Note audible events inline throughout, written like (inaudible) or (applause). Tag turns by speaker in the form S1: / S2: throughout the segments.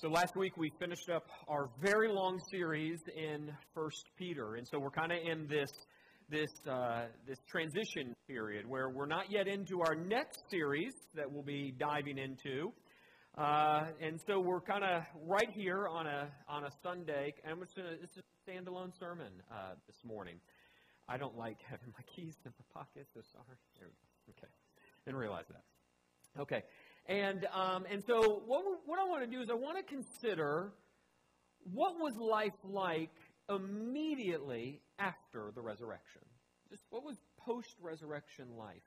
S1: So last week we finished up our very long series in First Peter, and so we're kind of in this this uh, this transition period where we're not yet into our next series that we'll be diving into, uh, and so we're kind of right here on a on a Sunday. And I'm just gonna this is a standalone sermon uh, this morning. I don't like having my keys in my pocket, so sorry. Okay, didn't realize that. Okay. And, um, and so what, what I want to do is I want to consider what was life like immediately after the resurrection. Just what was post-resurrection life?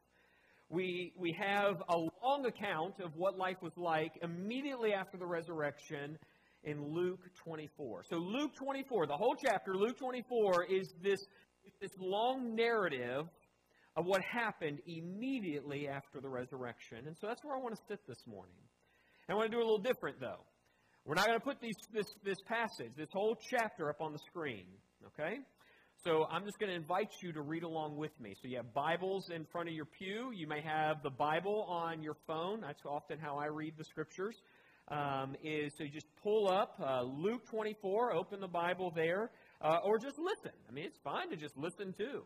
S1: We, we have a long account of what life was like immediately after the resurrection in Luke 24. So Luke 24, the whole chapter, Luke 24, is this, this long narrative of what happened immediately after the resurrection. And so that's where I want to sit this morning. And I want to do a little different, though. We're not going to put these, this, this passage, this whole chapter up on the screen, okay? So I'm just going to invite you to read along with me. So you have Bibles in front of your pew. You may have the Bible on your phone. That's often how I read the scriptures. Um, is you just pull up uh, Luke 24, open the Bible there, uh, or just listen. I mean, it's fine to just listen too.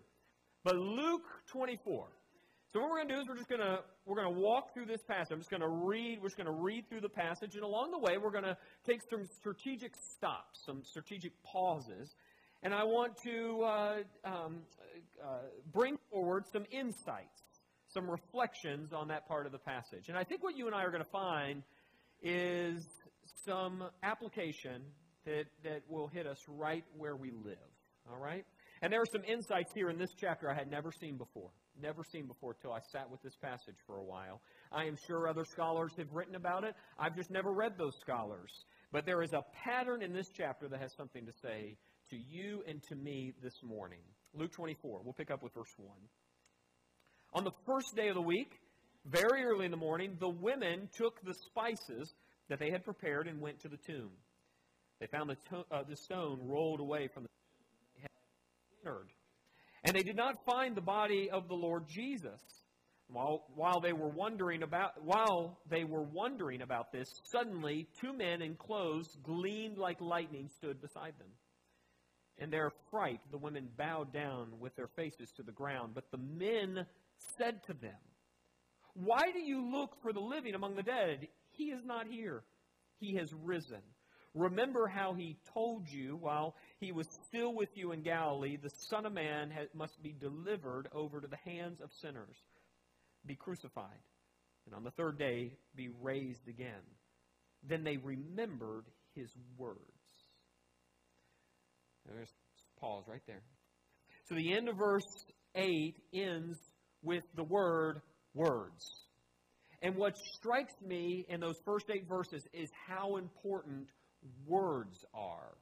S1: But Luke 24. So what we're going to do is we're just going to we're going to walk through this passage. I'm just going to read. We're just going to read through the passage, and along the way, we're going to take some strategic stops, some strategic pauses, and I want to uh, um, uh, bring forward some insights, some reflections on that part of the passage. And I think what you and I are going to find is some application that that will hit us right where we live. All right. And there are some insights here in this chapter I had never seen before. Never seen before till I sat with this passage for a while. I am sure other scholars have written about it. I've just never read those scholars. But there is a pattern in this chapter that has something to say to you and to me this morning. Luke 24. We'll pick up with verse 1. On the first day of the week, very early in the morning, the women took the spices that they had prepared and went to the tomb. They found the, to- uh, the stone rolled away from the and they did not find the body of the Lord Jesus. While, while they were wondering about while they were wondering about this, suddenly two men in clothes gleamed like lightning stood beside them. In their fright, the women bowed down with their faces to the ground. But the men said to them, Why do you look for the living among the dead? He is not here. He has risen. Remember how he told you while he was still with you in Galilee, the Son of Man must be delivered over to the hands of sinners, be crucified, and on the third day be raised again. Then they remembered his words. There's pause right there. So the end of verse 8 ends with the word words. And what strikes me in those first eight verses is how important words are.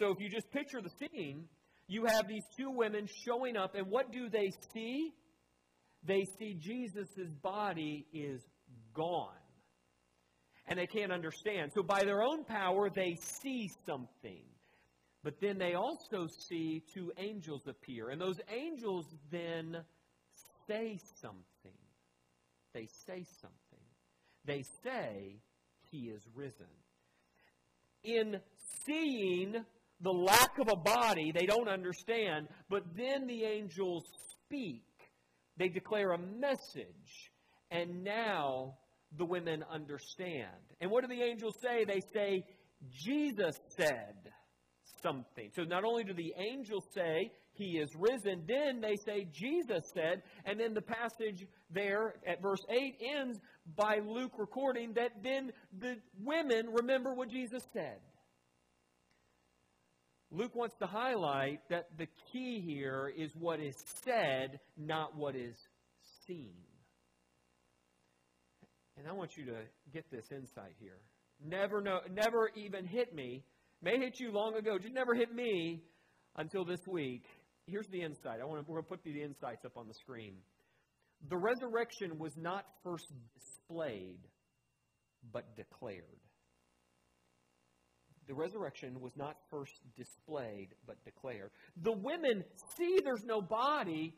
S1: So if you just picture the scene, you have these two women showing up, and what do they see? They see Jesus' body is gone. And they can't understand. So by their own power, they see something. But then they also see two angels appear. And those angels then say something. They say something. They say, He is risen in seeing the lack of a body, they don't understand, but then the angels speak. They declare a message, and now the women understand. And what do the angels say? They say, Jesus said something. So not only do the angels say, He is risen, then they say, Jesus said, and then the passage there at verse 8 ends by Luke recording that then the women remember what Jesus said. Luke wants to highlight that the key here is what is said, not what is seen. And I want you to get this insight here. Never know, never even hit me. May hit you long ago, just never hit me until this week. Here's the insight. I want to, we're going to put the insights up on the screen. The resurrection was not first displayed, but declared. The resurrection was not first displayed, but declared. The women see there's no body,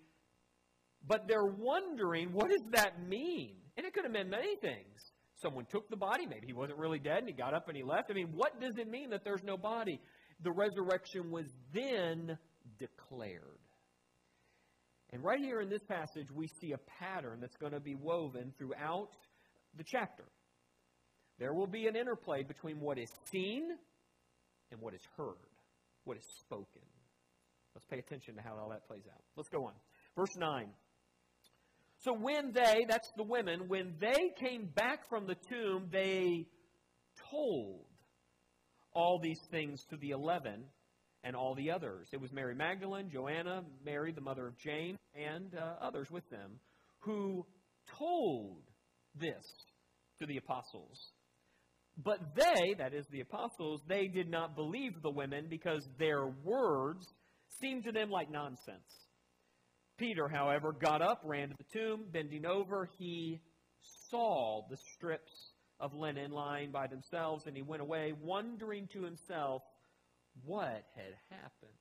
S1: but they're wondering, what does that mean? And it could have meant many things. someone took the body. Maybe he wasn't really dead and he got up and he left. I mean, what does it mean that there's no body? The resurrection was then declared. And right here in this passage, we see a pattern that's going to be woven throughout the chapter. There will be an interplay between what is seen and what is heard, what is spoken. Let's pay attention to how all that plays out. Let's go on. Verse 9. So when they, that's the women, when they came back from the tomb, they told all these things to the eleven and all the others. It was Mary Magdalene, Joanna, Mary, the mother of James, and uh, others with them who told this to the apostles. But they, that is the apostles, they did not believe the women because their words seemed to them like nonsense. Peter, however, got up, ran to the tomb, bending over, he saw the strips of linen lying by themselves, and he went away, wondering to himself what had happened.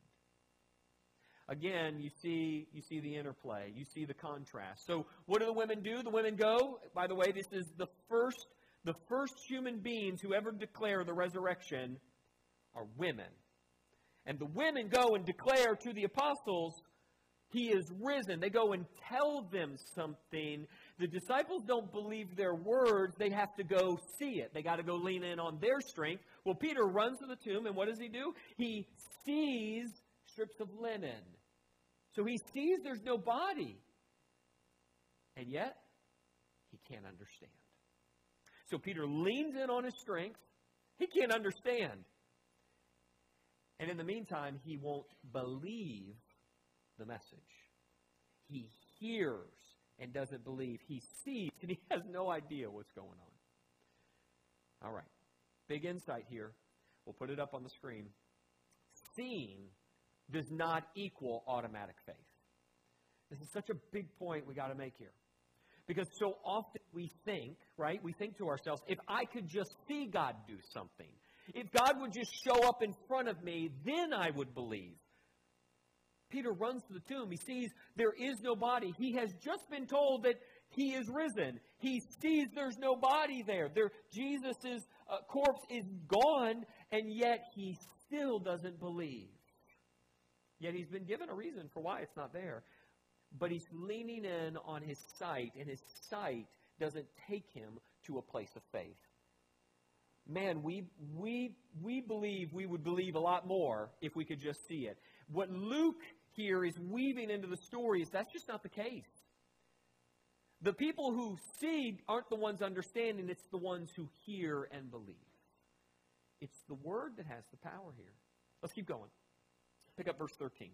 S1: Again, you see, you see the interplay. You see the contrast. So, what do the women do? The women go. By the way, this is the first, the first human beings who ever declare the resurrection are women. And the women go and declare to the apostles, He is risen. They go and tell them something. The disciples don't believe their words. They have to go see it. They got to go lean in on their strength. Well, Peter runs to the tomb, and what does he do? He sees strips of linen. So he sees there's no body. And yet, he can't understand. So Peter leans in on his strength. He can't understand. And in the meantime, he won't believe the message. He hears and doesn't believe. He sees and he has no idea what's going on. All right. Big insight here. We'll put it up on the screen. Seeing does not equal automatic faith. This is such a big point we got to make here. Because so often we think, right? We think to ourselves, if I could just see God do something, if God would just show up in front of me, then I would believe. Peter runs to the tomb. He sees there is no body. He has just been told that he is risen. He sees there's no body there. there Jesus' uh, corpse is gone, and yet he still doesn't believe. Yet he's been given a reason for why it's not there. But he's leaning in on his sight, and his sight doesn't take him to a place of faith man, we, we, we believe we would believe a lot more if we could just see it. What Luke here is weaving into the story is that's just not the case. The people who see aren't the ones understanding, it's the ones who hear and believe. It's the word that has the power here. Let's keep going. Pick up verse 13.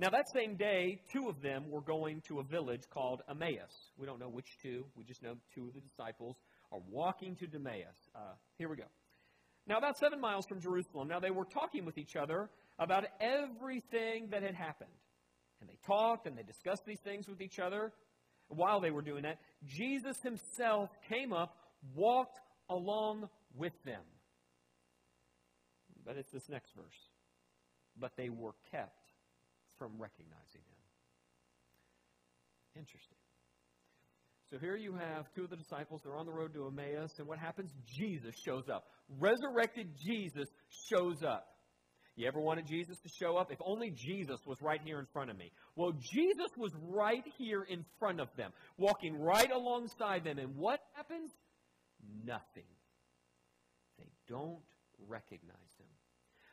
S1: Now, that same day, two of them were going to a village called Emmaus. We don't know which two, we just know two of the disciples are walking to Emmaus. Uh, here we go. Now, about seven miles from Jerusalem, now they were talking with each other about everything that had happened. And they talked and they discussed these things with each other. While they were doing that, Jesus himself came up, walked along with them. But it's this next verse. But they were kept from recognizing him. Interesting. So here you have two of the disciples. They're on the road to Emmaus. And what happens? Jesus shows up. Resurrected Jesus shows up. You ever wanted Jesus to show up? If only Jesus was right here in front of me. Well, Jesus was right here in front of them, walking right alongside them. And what happens? Nothing. They don't recognize him.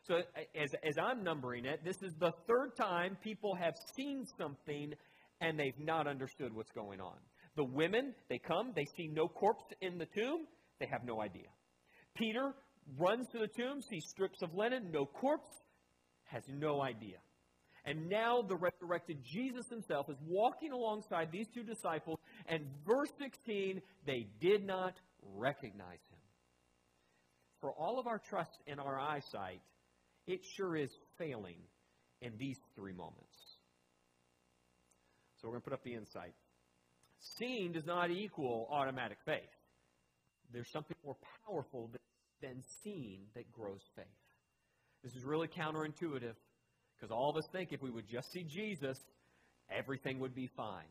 S1: So, as, as I'm numbering it, this is the third time people have seen something and they've not understood what's going on. The women, they come, they see no corpse in the tomb, they have no idea. Peter runs to the tomb, sees strips of linen, no corpse, has no idea. And now the resurrected Jesus himself is walking alongside these two disciples, and verse 16, they did not recognize him. For all of our trust in our eyesight, it sure is failing in these three moments. So we're going to put up the insight. Seeing does not equal automatic faith. There's something more powerful than seeing that grows faith. This is really counterintuitive because all of us think if we would just see Jesus, everything would be fine.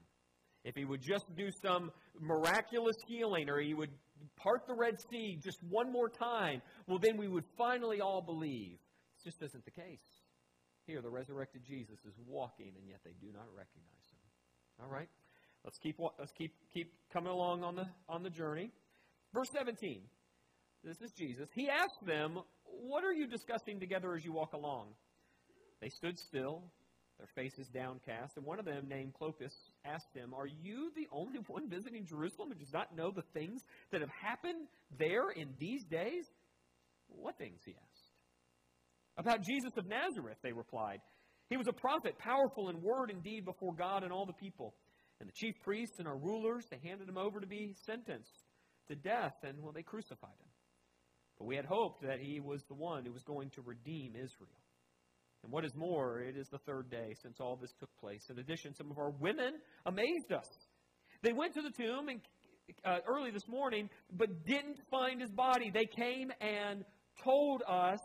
S1: If he would just do some miraculous healing or he would part the Red Sea just one more time, well, then we would finally all believe. Just isn't the case. Here, the resurrected Jesus is walking, and yet they do not recognize him. All right, let's keep let's keep keep coming along on the on the journey. Verse 17. This is Jesus. He asked them, "What are you discussing together as you walk along?" They stood still, their faces downcast, and one of them, named Clopas, asked him, Are you the only (laughs) one visiting Jerusalem who does not know the things that have happened there in these days? What things? he asked. About Jesus of Nazareth, they replied. He was a prophet, powerful in word and deed before God and all the people. And the chief priests and our rulers, they handed him over to be sentenced to death, and, well, they crucified him. But we had hoped that he was the one who was going to redeem Israel. And what is more, it is the third day since all this took place. In addition, some of our women amazed us. They went to the tomb and, uh, early this morning, but didn't find his body. They came and told us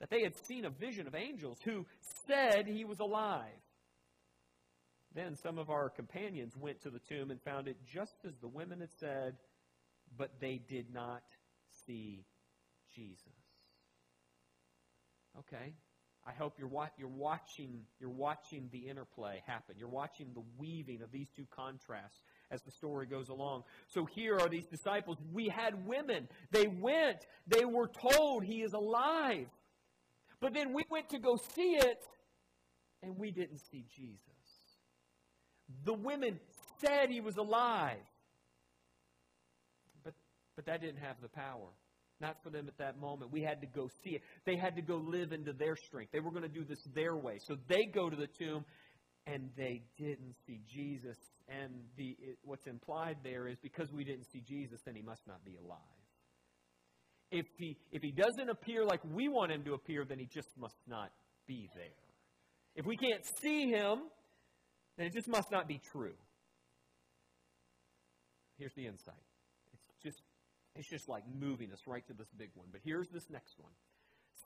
S1: that they had seen a vision of angels who said he was alive. Then some of our companions went to the tomb and found it just as the women had said, but they did not see Jesus. Okay, I hope you're, wa- you're, watching, you're watching the interplay happen. You're watching the weaving of these two contrasts as the story goes along. So here are these disciples. We had women. They went. They were told he is alive. But then we went to go see it, and we didn't see Jesus. The women said he was alive. But, but that didn't have the power. Not for them at that moment. We had to go see it. They had to go live into their strength. They were going to do this their way. So they go to the tomb and they didn't see Jesus. And the, it, what's implied there is because we didn't see Jesus, then he must not be alive. If he, if he doesn't appear like we want him to appear, then he just must not be there. If we can't see him, then it just must not be true. Here's the insight. It's just it's just like moving us right to this big one. But here's this next one.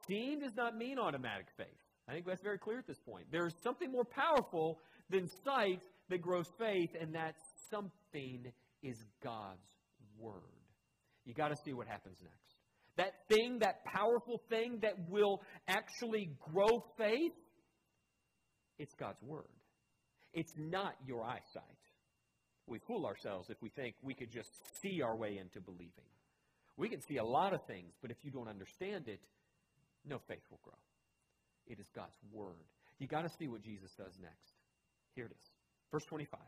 S1: Seeing does not mean automatic faith. I think that's very clear at this point. There's something more powerful than sight that grows faith, and that something is God's Word. You got to see what happens next. That thing, that powerful thing that will actually grow faith, it's God's Word. It's not your eyesight. We fool ourselves if we think we could just see our way into believing. We can see a lot of things, but if you don't understand it, no faith will grow. It is God's Word. You got to see what Jesus does next. Here it is. Verse 25.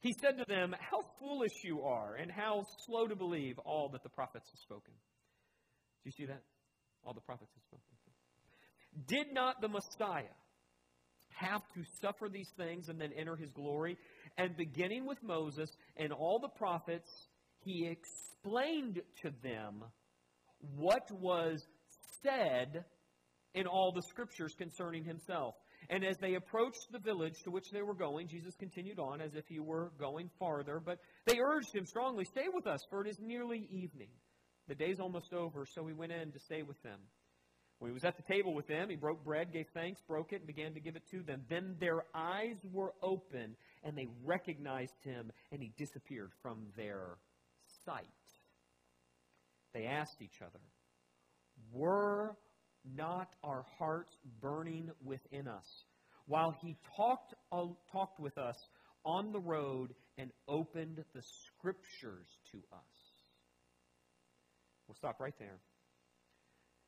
S1: He said to them, How foolish you are, and how slow to believe all that the prophets have spoken. Do you see that? All the prophets have spoken. Did not the Messiah have to suffer these things and then enter his glory? And beginning with Moses and all the prophets, he explained to them what was said in all the scriptures concerning himself. And as they approached the village to which they were going, Jesus continued on as if he were going farther. But they urged him strongly, Stay with us, for it is nearly evening. The day's almost over, so he went in to stay with them. When he was at the table with them, he broke bread, gave thanks, broke it, and began to give it to them. Then their eyes were open, and they recognized him, and he disappeared from their sight. They asked each other, Were not our hearts burning within us while he talked, uh, talked with us on the road and opened the scriptures to us? We'll stop right there.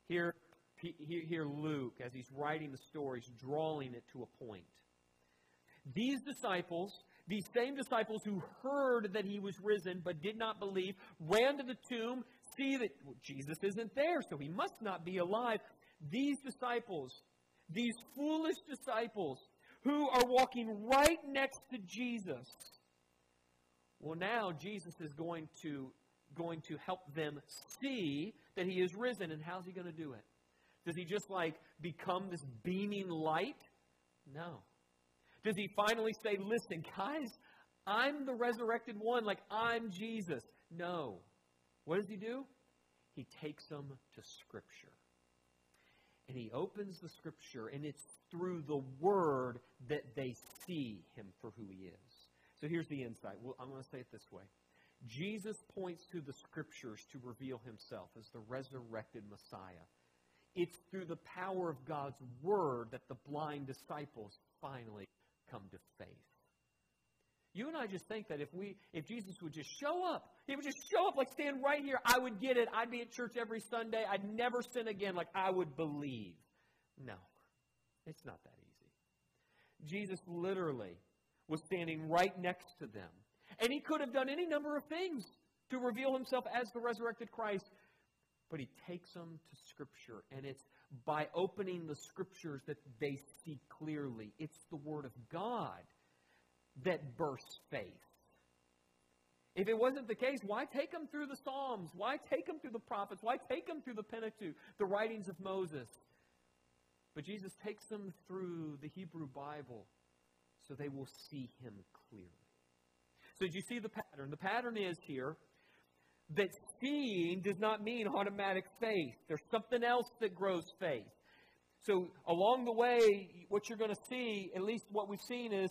S1: Here, here Luke, as he's writing the story, is drawing it to a point. These disciples, these same disciples who heard that he was risen but did not believe, ran to the tomb, see that Jesus isn't there, so he must not be alive. These disciples, these foolish disciples, who are walking right next to Jesus, well, now Jesus is going to going to help them see that he is risen. And how's he going to do it? Does he just like become this beaming light? No. Does he finally say, listen, guys, I'm the resurrected one, like I'm Jesus? No. What does he do? He takes them to Scripture. And he opens the Scripture, and it's through the Word that they see him for who he is. So here's the insight. Well, I'm going to say it this way Jesus points to the scriptures to reveal himself as the resurrected Messiah. It's through the power of God's word that the blind disciples finally come to faith. You and I just think that if we if Jesus would just show up, he would just show up like stand right here, I would get it. I'd be at church every Sunday. I'd never sin again like I would believe. No. It's not that easy. Jesus literally was standing right next to them. And he could have done any number of things to reveal himself as the resurrected Christ. But he takes them to Scripture, and it's by opening the Scriptures that they see clearly. It's the Word of God that bursts faith. If it wasn't the case, why take them through the Psalms? Why take them through the prophets? Why take them through the Pentateuch, the writings of Moses? But Jesus takes them through the Hebrew Bible so they will see him clearly. So, do you see the pattern? The pattern is here that seeing does not mean automatic faith. There's something else that grows faith. So, along the way, what you're going to see, at least what we've seen, is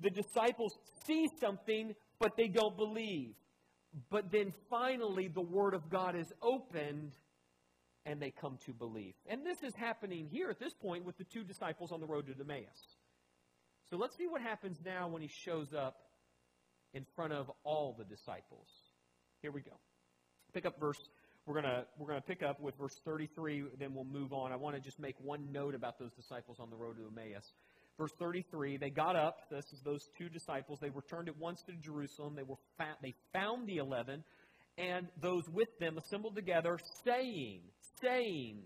S1: the disciples see something, but they don't believe. But then finally, the Word of God is opened and they come to believe. And this is happening here at this point with the two disciples on the road to Emmaus. So let's see what happens now when he shows up in front of all the disciples. Here we go. Pick up verse we're going to we're going to pick up with verse 33 then we'll move on. I want to just make one note about those disciples on the road to Emmaus. Verse 33, they got up, this is those two disciples, they returned at once to Jerusalem. They were fa- they found the 11 and those with them assembled together saying, saying,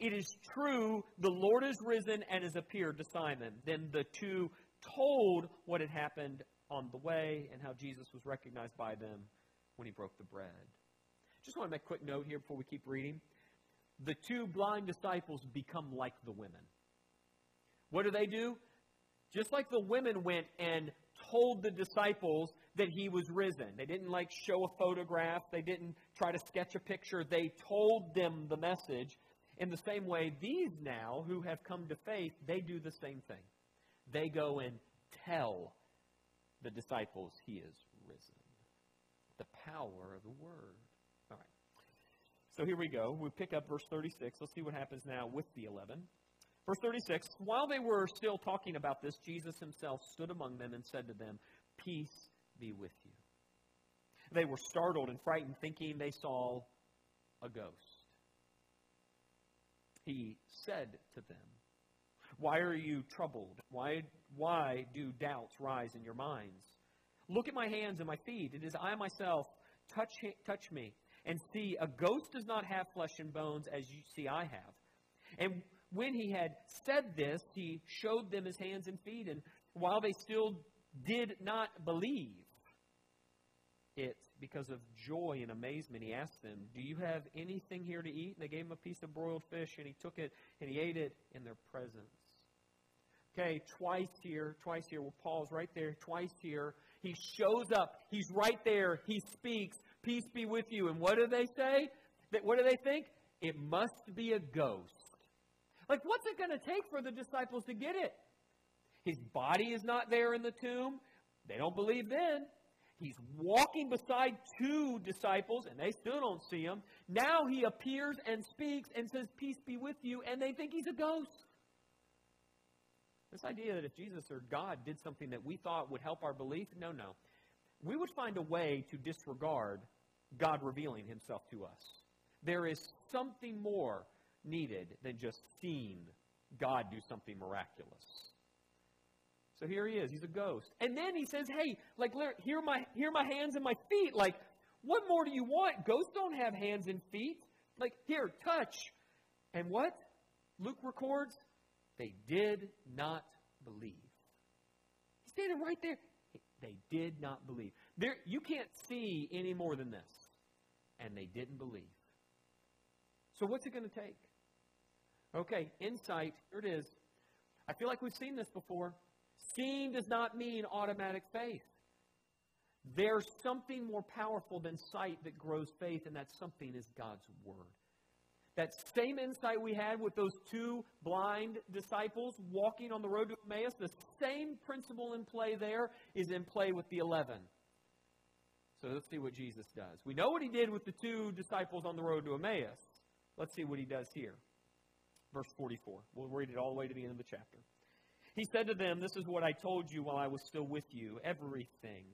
S1: It is true, the Lord is risen and has appeared to Simon. Then the two told what had happened on the way and how Jesus was recognized by them when he broke the bread. Just want to make a quick note here before we keep reading. The two blind disciples become like the women. What do they do? Just like the women went and told the disciples that he was risen. They didn't like show a photograph, they didn't try to sketch a picture. They told them the message. In the same way, these now who have come to faith, they do the same thing. They go and tell the disciples he is risen. The power of the word. All right. So here we go. We pick up verse 36. Let's see what happens now with the 11. Verse 36 While they were still talking about this, Jesus himself stood among them and said to them, Peace be with you. They were startled and frightened, thinking they saw a ghost. He said to them, Why are you troubled? Why, why do doubts rise in your minds? Look at my hands and my feet. It is I myself. Touch, touch me and see. A ghost does not have flesh and bones as you see I have. And when he had said this, he showed them his hands and feet. And while they still did not believe, it because of joy and amazement. He asked them, Do you have anything here to eat? And they gave him a piece of broiled fish, and he took it and he ate it in their presence. Okay, twice here, twice here. We'll pause right there. Twice here. He shows up. He's right there. He speaks. Peace be with you. And what do they say? What do they think? It must be a ghost. Like, what's it going to take for the disciples to get it? His body is not there in the tomb. They don't believe then. He's walking beside two disciples, and they still don't see him. Now he appears and speaks and says, Peace be with you, and they think he's a ghost. This idea that if Jesus or God did something that we thought would help our belief, no, no. We would find a way to disregard God revealing himself to us. There is something more needed than just seeing God do something miraculous. So here he is. He's a ghost. And then he says, hey, like, here my, here my hands and my feet. Like, what more do you want? Ghosts don't have hands and feet. Like, here, touch. And what? Luke records, they did not believe. He's standing right there. They did not believe. There, you can't see any more than this. And they didn't believe. So what's it going to take? Okay, insight. Here it is. I feel like we've seen this before. Seeing does not mean automatic faith. There's something more powerful than sight that grows faith, and that something is God's Word. That same insight we had with those two blind disciples walking on the road to Emmaus, the same principle in play there is in play with the 11. So let's see what Jesus does. We know what he did with the two disciples on the road to Emmaus. Let's see what he does here. Verse 44. We'll read it all the way to the end of the chapter. He said to them, This is what I told you while I was still with you. Everything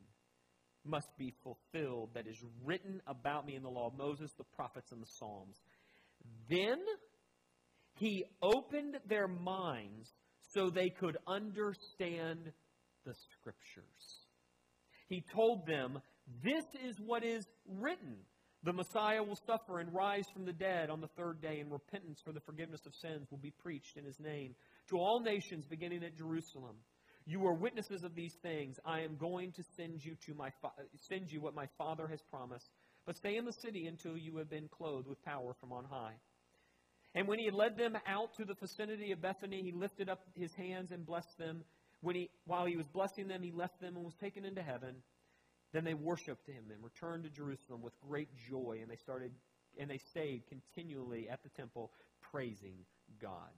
S1: must be fulfilled that is written about me in the law of Moses, the prophets, and the Psalms. Then he opened their minds so they could understand the scriptures. He told them, This is what is written. The Messiah will suffer and rise from the dead on the third day, and repentance for the forgiveness of sins will be preached in his name to all nations beginning at Jerusalem. You are witnesses of these things. I am going to send you to my fa- send you what my Father has promised. But stay in the city until you have been clothed with power from on high. And when he had led them out to the vicinity of Bethany, he lifted up his hands and blessed them. When he, while he was blessing them, he left them and was taken into heaven. Then they worshipped him and returned to Jerusalem with great joy, and they started and they stayed continually at the temple praising God.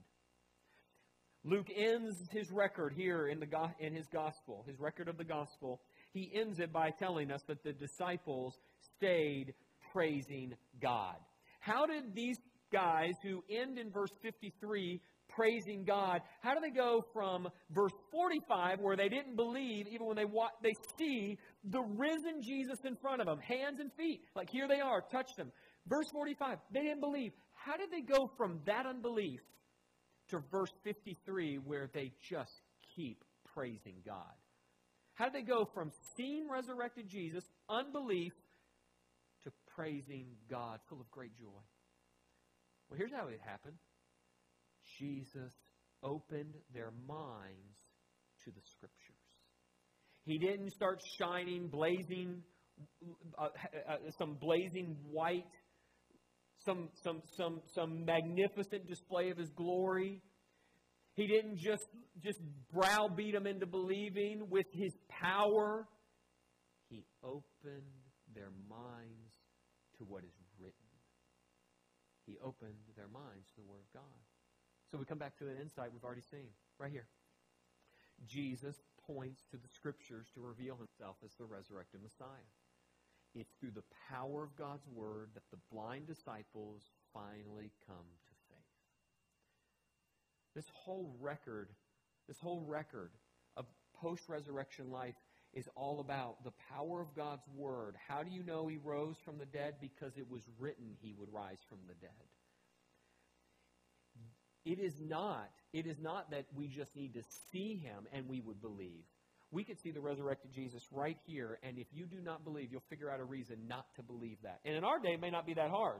S1: Luke ends his record here in, the, in his gospel, his record of the gospel. He ends it by telling us that the disciples stayed praising God. How did these guys who end in verse 53 praising God, how do they go from verse 45 where they didn't believe even when they wa- they see the risen Jesus in front of them, hands and feet, like here they are, touch them. Verse 45, they didn't believe. How did they go from that unbelief to verse 53 where they just keep praising God? How did they go from seeing resurrected Jesus, unbelief, praising God, full of great joy? Well, here's how it happened Jesus opened their minds to the Scriptures. He didn't start shining, blazing, uh, uh, some blazing white some, some, some, some magnificent display of his glory. He didn't just, just browbeat them into believing with his power. He opened their minds to what is written. He opened their minds to the Word of God. So we come back to an insight we've already seen right here. Jesus points to the Scriptures to reveal himself as the resurrected Messiah. It's through the power of God's word that the blind disciples finally come to faith. This whole record, this whole record of post resurrection life is all about the power of God's word. How do you know he rose from the dead? Because it was written he would rise from the dead. It is not, it is not that we just need to see him and we would believe. We could see the resurrected Jesus right here, and if you do not believe, you'll figure out a reason not to believe that. And in our day, it may not be that hard.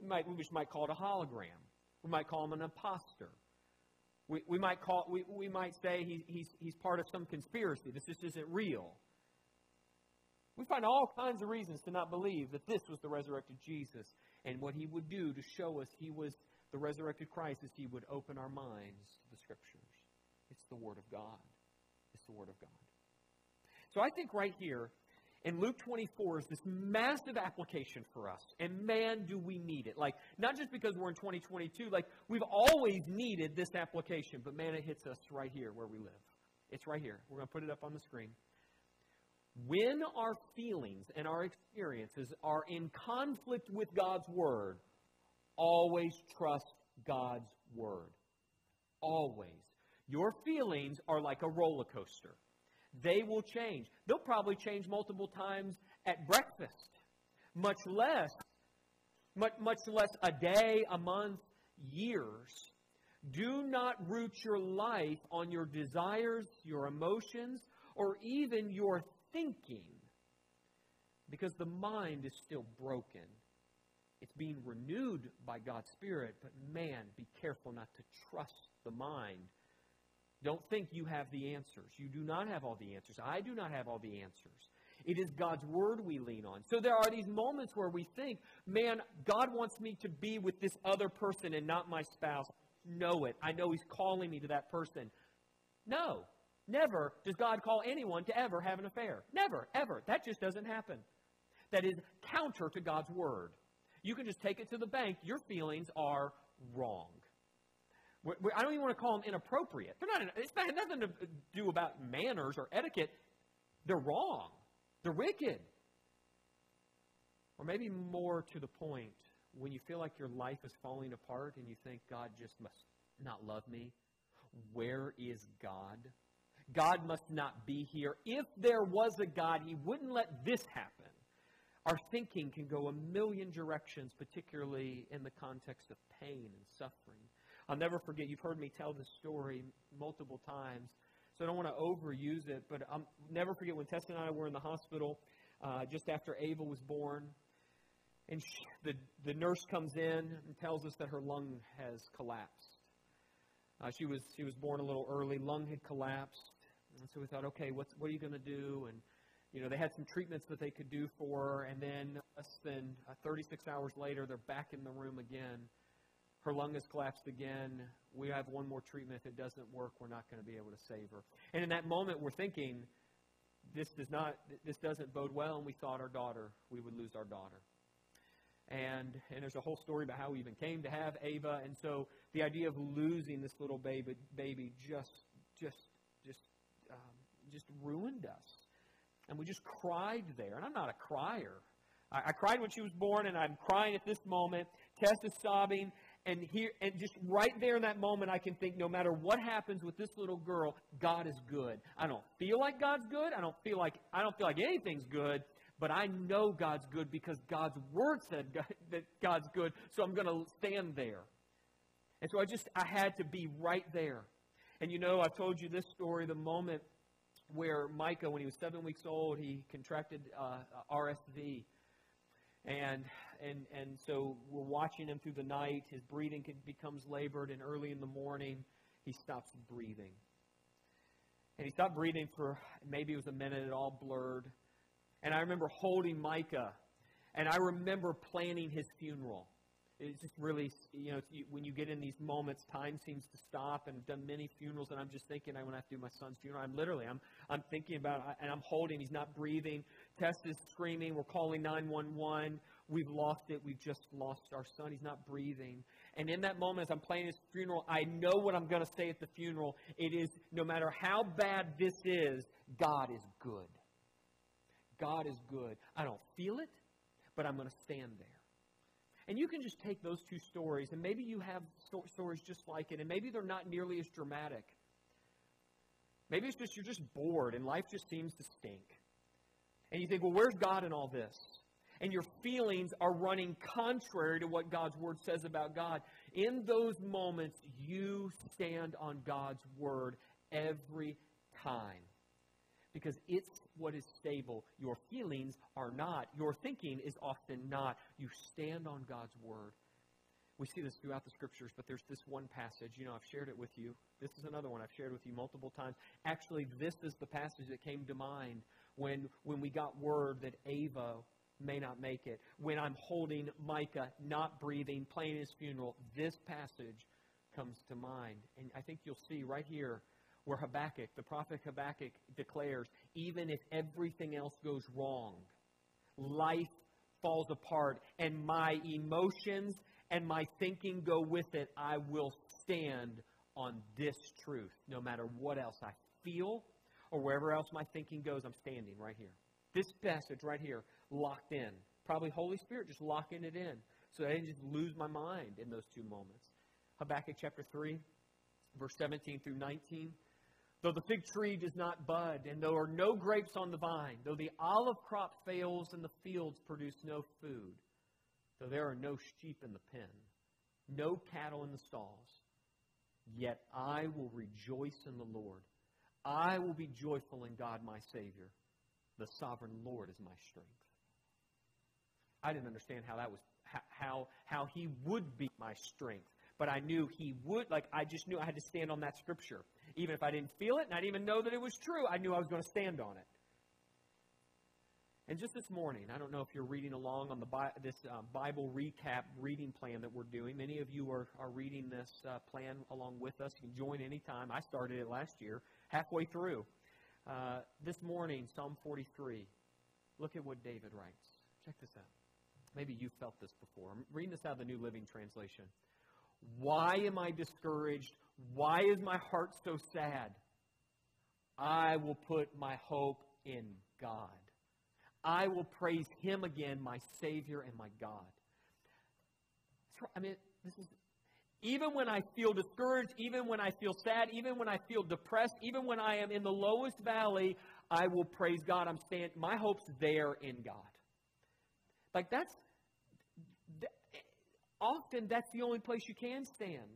S1: It might, we might call it a hologram. We might call him an impostor. We, we, might, call, we, we might say he, he's, he's part of some conspiracy. This just isn't real. We find all kinds of reasons to not believe that this was the resurrected Jesus. And what he would do to show us he was the resurrected Christ is he would open our minds to the Scriptures. It's the Word of God It's the Word of God. So I think right here in Luke 24 is this massive application for us. And man, do we need it. Like, not just because we're in 2022, like, we've always needed this application, but man, it hits us right here where we live. It's right here. We're going to put it up on the screen. When our feelings and our experiences are in conflict with God's Word, always trust God's Word. Always. Your feelings are like a roller coaster. They will change. They'll probably change multiple times at breakfast, much less, much, much less a day, a month, years. Do not root your life on your desires, your emotions, or even your thinking, because the mind is still broken. It's being renewed by God's Spirit, but man, be careful not to trust the mind don't think you have the answers. You do not have all the answers. I do not have all the answers. It is God's word we lean on. So there are these moments where we think, man, God wants me to be with this other person and not my spouse. Know it. I know He's calling me to that person. No, never does God call anyone to ever have an affair. Never, ever. That just doesn't happen. That is counter to God's word. You can just take it to the bank. Your feelings are wrong. I don't even want to call them inappropriate. They're not. It's not nothing to do about manners or etiquette. They're wrong. They're wicked. Or maybe more to the point, when you feel like your life is falling apart and you think God just must not love me, where is God? God must not be here. If there was a God, He wouldn't let this happen. Our thinking can go a million directions, particularly in the context of pain and suffering. I'll never forget, you've heard me tell this story multiple times, so I don't want to overuse it, but I'll never forget when Tessa and I were in the hospital uh, just after Ava was born. And she, the, the nurse comes in and tells us that her lung has collapsed. Uh, she, was, she was born a little early, lung had collapsed. And so we thought, okay, what's, what are you going to do? And, you know, they had some treatments that they could do for her. And then less than uh, 36 hours later, they're back in the room again. Her lung has collapsed again. We have one more treatment. If it doesn't work, we're not going to be able to save her. And in that moment, we're thinking, this does not, this doesn't bode well. And we thought our daughter, we would lose our daughter and and there's a whole story about how we even came to have Ava, and so the idea of losing this little baby baby just just just um, just ruined us, and we just cried there. And I'm not a crier. I, I cried when she was born, and I'm crying at this moment. Tess is sobbing, and here and just right there in that moment, I can think no matter what happens with this little girl, God is good. I don't feel like God's good. I don't feel like I don't feel like anything's good but I know God's good because God's word said (laughs) that God's good, so I'm going to stand there. And so I just, I had to be right there. And you know, I've told you this story the moment where Micah, when he was seven weeks old, he contracted uh, RSV. And, and, and so we're watching him through the night. His breathing becomes labored, and early in the morning, he stops breathing. And he stopped breathing for maybe it was a minute, it all blurred. And I remember holding Micah, and I remember planning his funeral. It's just really, you know, when you get in these moments, time seems to stop. And I've done many funerals, and I'm just thinking, I'm going to have to do my son's funeral. I'm literally, I'm, I'm thinking about, and I'm holding. He's not breathing. Tess is screaming. We're calling 911. We've lost it. We've just lost our son. He's not breathing. And in that moment, as I'm playing his funeral, I know what I'm going to say at the funeral. It is, no matter how bad this is, God is good. God is good. I don't feel it, but I'm going to stand there. And you can just take those two stories, and maybe you have stories just like it, and maybe they're not nearly as dramatic. Maybe it's just you're just bored and life just seems to stink. And you think, well, where's God in all this? And your feelings are running contrary to what God's word says about God. In those moments, you stand on God's word every time because it's what is stable. Your feelings are not. Your thinking is often not. You stand on God's word. We see this throughout the scriptures, but there's this one passage. You know, I've shared it with you. This is another one I've shared with you multiple times. Actually, this is the passage that came to mind when, when we got word that Ava may not make it. When I'm holding Micah, not breathing, playing his funeral, this passage comes to mind. And I think you'll see right here where Habakkuk, the prophet Habakkuk, declares even if everything else goes wrong, life falls apart, and my emotions and my thinking go with it, I will stand on this truth no matter what else I feel or wherever else my thinking goes. I'm standing right here. This passage right here, locked in. Probably Holy Spirit just locking it in so I didn't just lose my mind in those two moments. Habakkuk chapter 3, verse 17 through 19. Though the fig tree does not bud, and there are no grapes on the vine, though the olive crop fails and the fields produce no food, though there are no sheep in the pen, no cattle in the stalls, yet I will rejoice in the Lord. I will be joyful in God my Savior. The sovereign Lord is my strength. I didn't understand how that was how how he would be my strength, but I knew he would like I just knew I had to stand on that scripture. Even if I didn't feel it and I didn't even know that it was true, I knew I was going to stand on it. And just this morning, I don't know if you're reading along on the this uh, Bible recap reading plan that we're doing. Many of you are, are reading this uh, plan along with us. You can join anytime. I started it last year, halfway through. Uh, this morning, Psalm 43. Look at what David writes. Check this out. Maybe you felt this before. I'm reading this out of the New Living Translation. Why am I discouraged? Why is my heart so sad? I will put my hope in God. I will praise Him again, my Savior and my God. I mean, this is even when I feel discouraged, even when I feel sad, even when I feel depressed, even when I am in the lowest valley, I will praise God. I'm stand my hope's there in God. Like that's often that's the only place you can stand.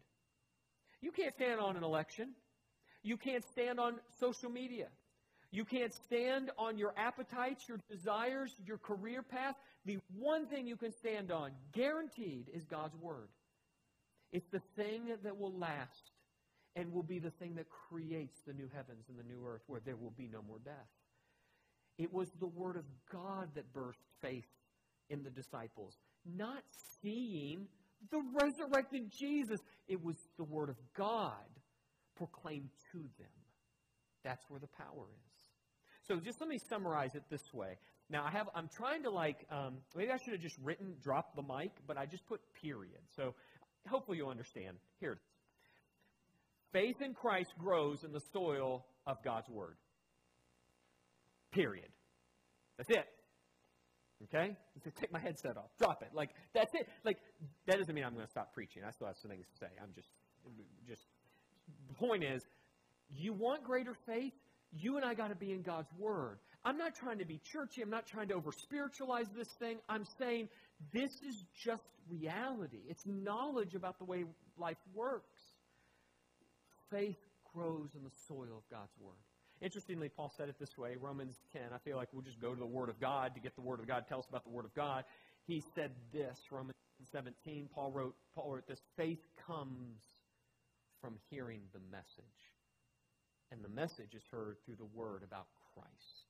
S1: You can't stand on an election. You can't stand on social media. You can't stand on your appetites, your desires, your career path. The one thing you can stand on, guaranteed, is God's Word. It's the thing that will last and will be the thing that creates the new heavens and the new earth where there will be no more death. It was the Word of God that birthed faith in the disciples, not seeing the resurrected Jesus. It was the Word of God proclaimed to them. That's where the power is. So just let me summarize it this way. Now I have I'm trying to like um, maybe I should have just written drop the mic, but I just put period. So hopefully you'll understand. Here it is. Faith in Christ grows in the soil of God's Word. Period. That's it. Okay? Take my headset off. Drop it. Like, that's it. Like, that doesn't mean I'm going to stop preaching. I still have some things to say. I'm just, just, the point is, you want greater faith? You and I got to be in God's Word. I'm not trying to be churchy. I'm not trying to over spiritualize this thing. I'm saying this is just reality. It's knowledge about the way life works. Faith grows in the soil of God's Word. Interestingly, Paul said it this way Romans 10. I feel like we'll just go to the Word of God to get the Word of God, tell us about the Word of God. He said this, Romans 17. Paul wrote, Paul wrote this faith comes from hearing the message. And the message is heard through the Word about Christ.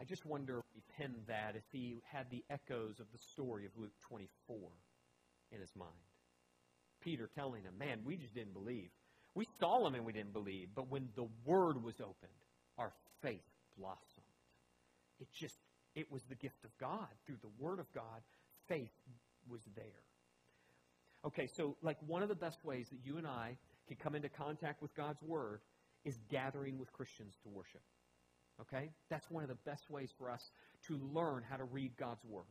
S1: I just wonder if he penned that if he had the echoes of the story of Luke 24 in his mind. Peter telling him, Man, we just didn't believe. We saw him and we didn't believe. But when the word was opened, our faith blossomed. It just, it was the gift of God. Through the word of God, faith was there. Okay, so like one of the best ways that you and I can come into contact with God's word is gathering with Christians to worship. Okay? That's one of the best ways for us to learn how to read God's Word.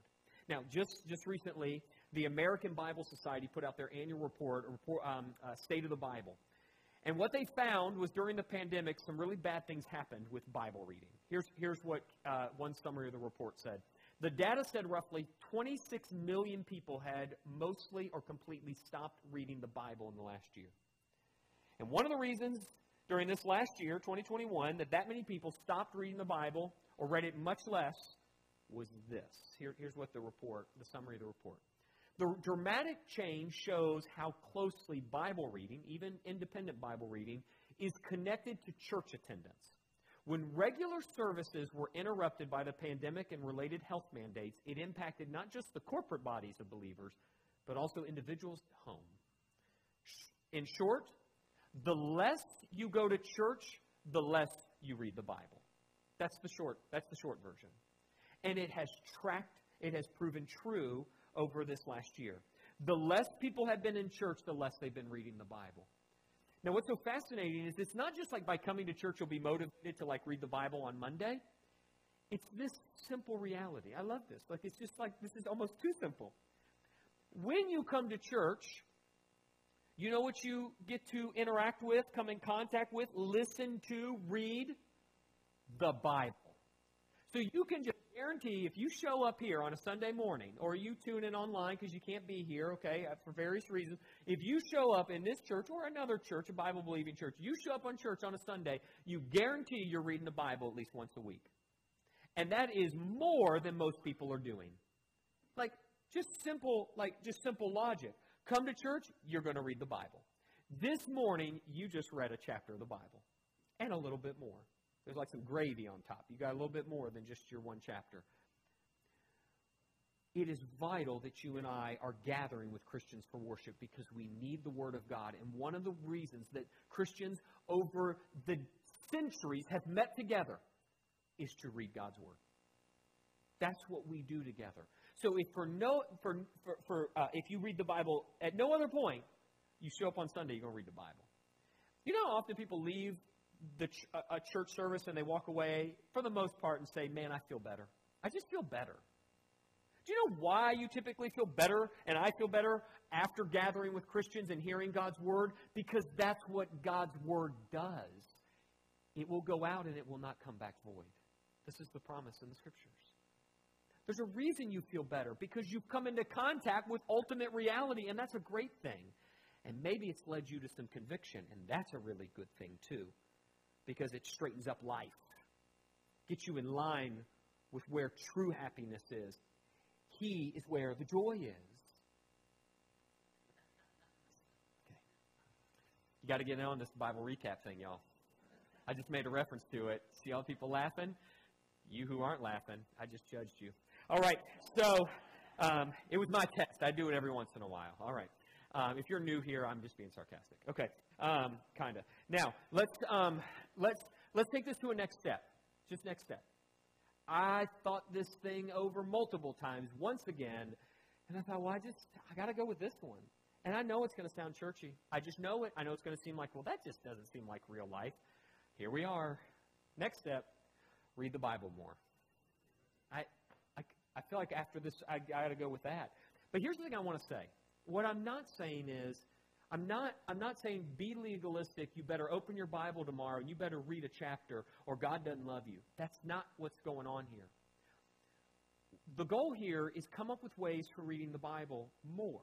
S1: Now, just, just recently, the American Bible Society put out their annual report, report um, uh, State of the Bible. And what they found was during the pandemic, some really bad things happened with Bible reading. Here's, here's what uh, one summary of the report said. The data said roughly 26 million people had mostly or completely stopped reading the Bible in the last year. And one of the reasons during this last year, 2021, that that many people stopped reading the Bible or read it much less was this. Here, here's what the report, the summary of the report. The dramatic change shows how closely Bible reading, even independent Bible reading, is connected to church attendance. When regular services were interrupted by the pandemic and related health mandates, it impacted not just the corporate bodies of believers, but also individuals at home. In short, the less you go to church, the less you read the Bible. That's the short, that's the short version. And it has tracked, it has proven true over this last year. The less people have been in church, the less they've been reading the Bible. Now, what's so fascinating is it's not just like by coming to church you'll be motivated to like read the Bible on Monday. It's this simple reality. I love this. Like it's just like this is almost too simple. When you come to church, you know what you get to interact with, come in contact with, listen to, read? The Bible. So you can just guarantee if you show up here on a Sunday morning or you tune in online because you can't be here, okay, uh, for various reasons, if you show up in this church or another church, a Bible believing church, you show up on church on a Sunday, you guarantee you're reading the Bible at least once a week. And that is more than most people are doing. Like, just simple, like, just simple logic. Come to church, you're going to read the Bible. This morning, you just read a chapter of the Bible and a little bit more. There's like some gravy on top. You got a little bit more than just your one chapter. It is vital that you and I are gathering with Christians for worship because we need the Word of God. And one of the reasons that Christians over the centuries have met together is to read God's Word. That's what we do together. So if for no for for, for uh, if you read the Bible at no other point, you show up on Sunday, you're to read the Bible. You know how often people leave the ch- a church service and they walk away for the most part and say, "Man, I feel better. I just feel better." Do you know why you typically feel better and I feel better after gathering with Christians and hearing God's word? Because that's what God's word does. It will go out and it will not come back void. This is the promise in the scriptures. There's a reason you feel better because you've come into contact with ultimate reality, and that's a great thing. And maybe it's led you to some conviction, and that's a really good thing too because it straightens up life, gets you in line with where true happiness is. He is where the joy is. Okay. You got to get in on this Bible recap thing, y'all. I just made a reference to it. See all the people laughing? You who aren't laughing, I just judged you. All right, so um, it was my test. I do it every once in a while. All right. Um, if you're new here, I'm just being sarcastic. Okay, um, kind of. Now let's um, let's let's take this to a next step. Just next step. I thought this thing over multiple times. Once again, and I thought, well, I just I got to go with this one. And I know it's going to sound churchy. I just know it. I know it's going to seem like, well, that just doesn't seem like real life. Here we are. Next step: read the Bible more. I I, feel like after this, I, I got to go with that. But here's the thing I want to say. What I'm not saying is, I'm not, I'm not saying be legalistic. You better open your Bible tomorrow. You better read a chapter or God doesn't love you. That's not what's going on here. The goal here is come up with ways for reading the Bible more.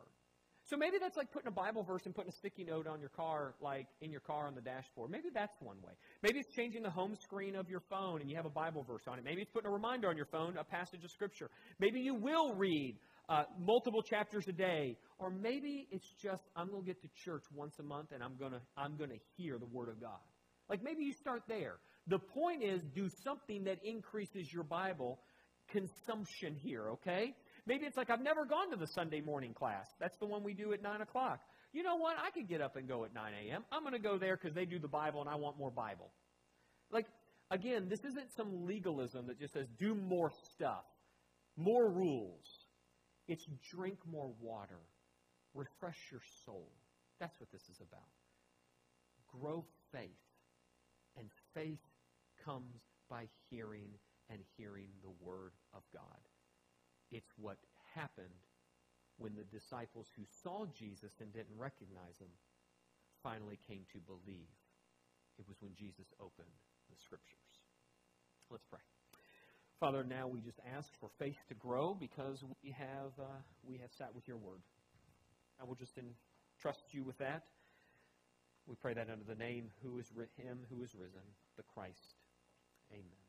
S1: So maybe that's like putting a Bible verse and putting a sticky note on your car, like in your car on the dashboard. Maybe that's one way. Maybe it's changing the home screen of your phone and you have a Bible verse on it. Maybe it's putting a reminder on your phone, a passage of Scripture. Maybe you will read uh, multiple chapters a day, or maybe it's just I'm going to get to church once a month and I'm going to I'm going to hear the Word of God. Like maybe you start there. The point is, do something that increases your Bible consumption here. Okay? Maybe it's like I've never gone to the Sunday morning class. That's the one we do at nine o'clock. You know what? I could get up and go at 9 a.m. I'm going to go there because they do the Bible and I want more Bible. Like, again, this isn't some legalism that just says do more stuff, more rules. It's drink more water, refresh your soul. That's what this is about. Grow faith. And faith comes by hearing and hearing the Word of God. It's what happened when the disciples who saw Jesus and didn't recognize him finally came to believe. It was when Jesus opened the Scriptures. Let's pray. Father, now we just ask for faith to grow because we have, uh, we have sat with your word. I will just entrust you with that. We pray that under the name who is ri- him who is risen, the Christ. Amen.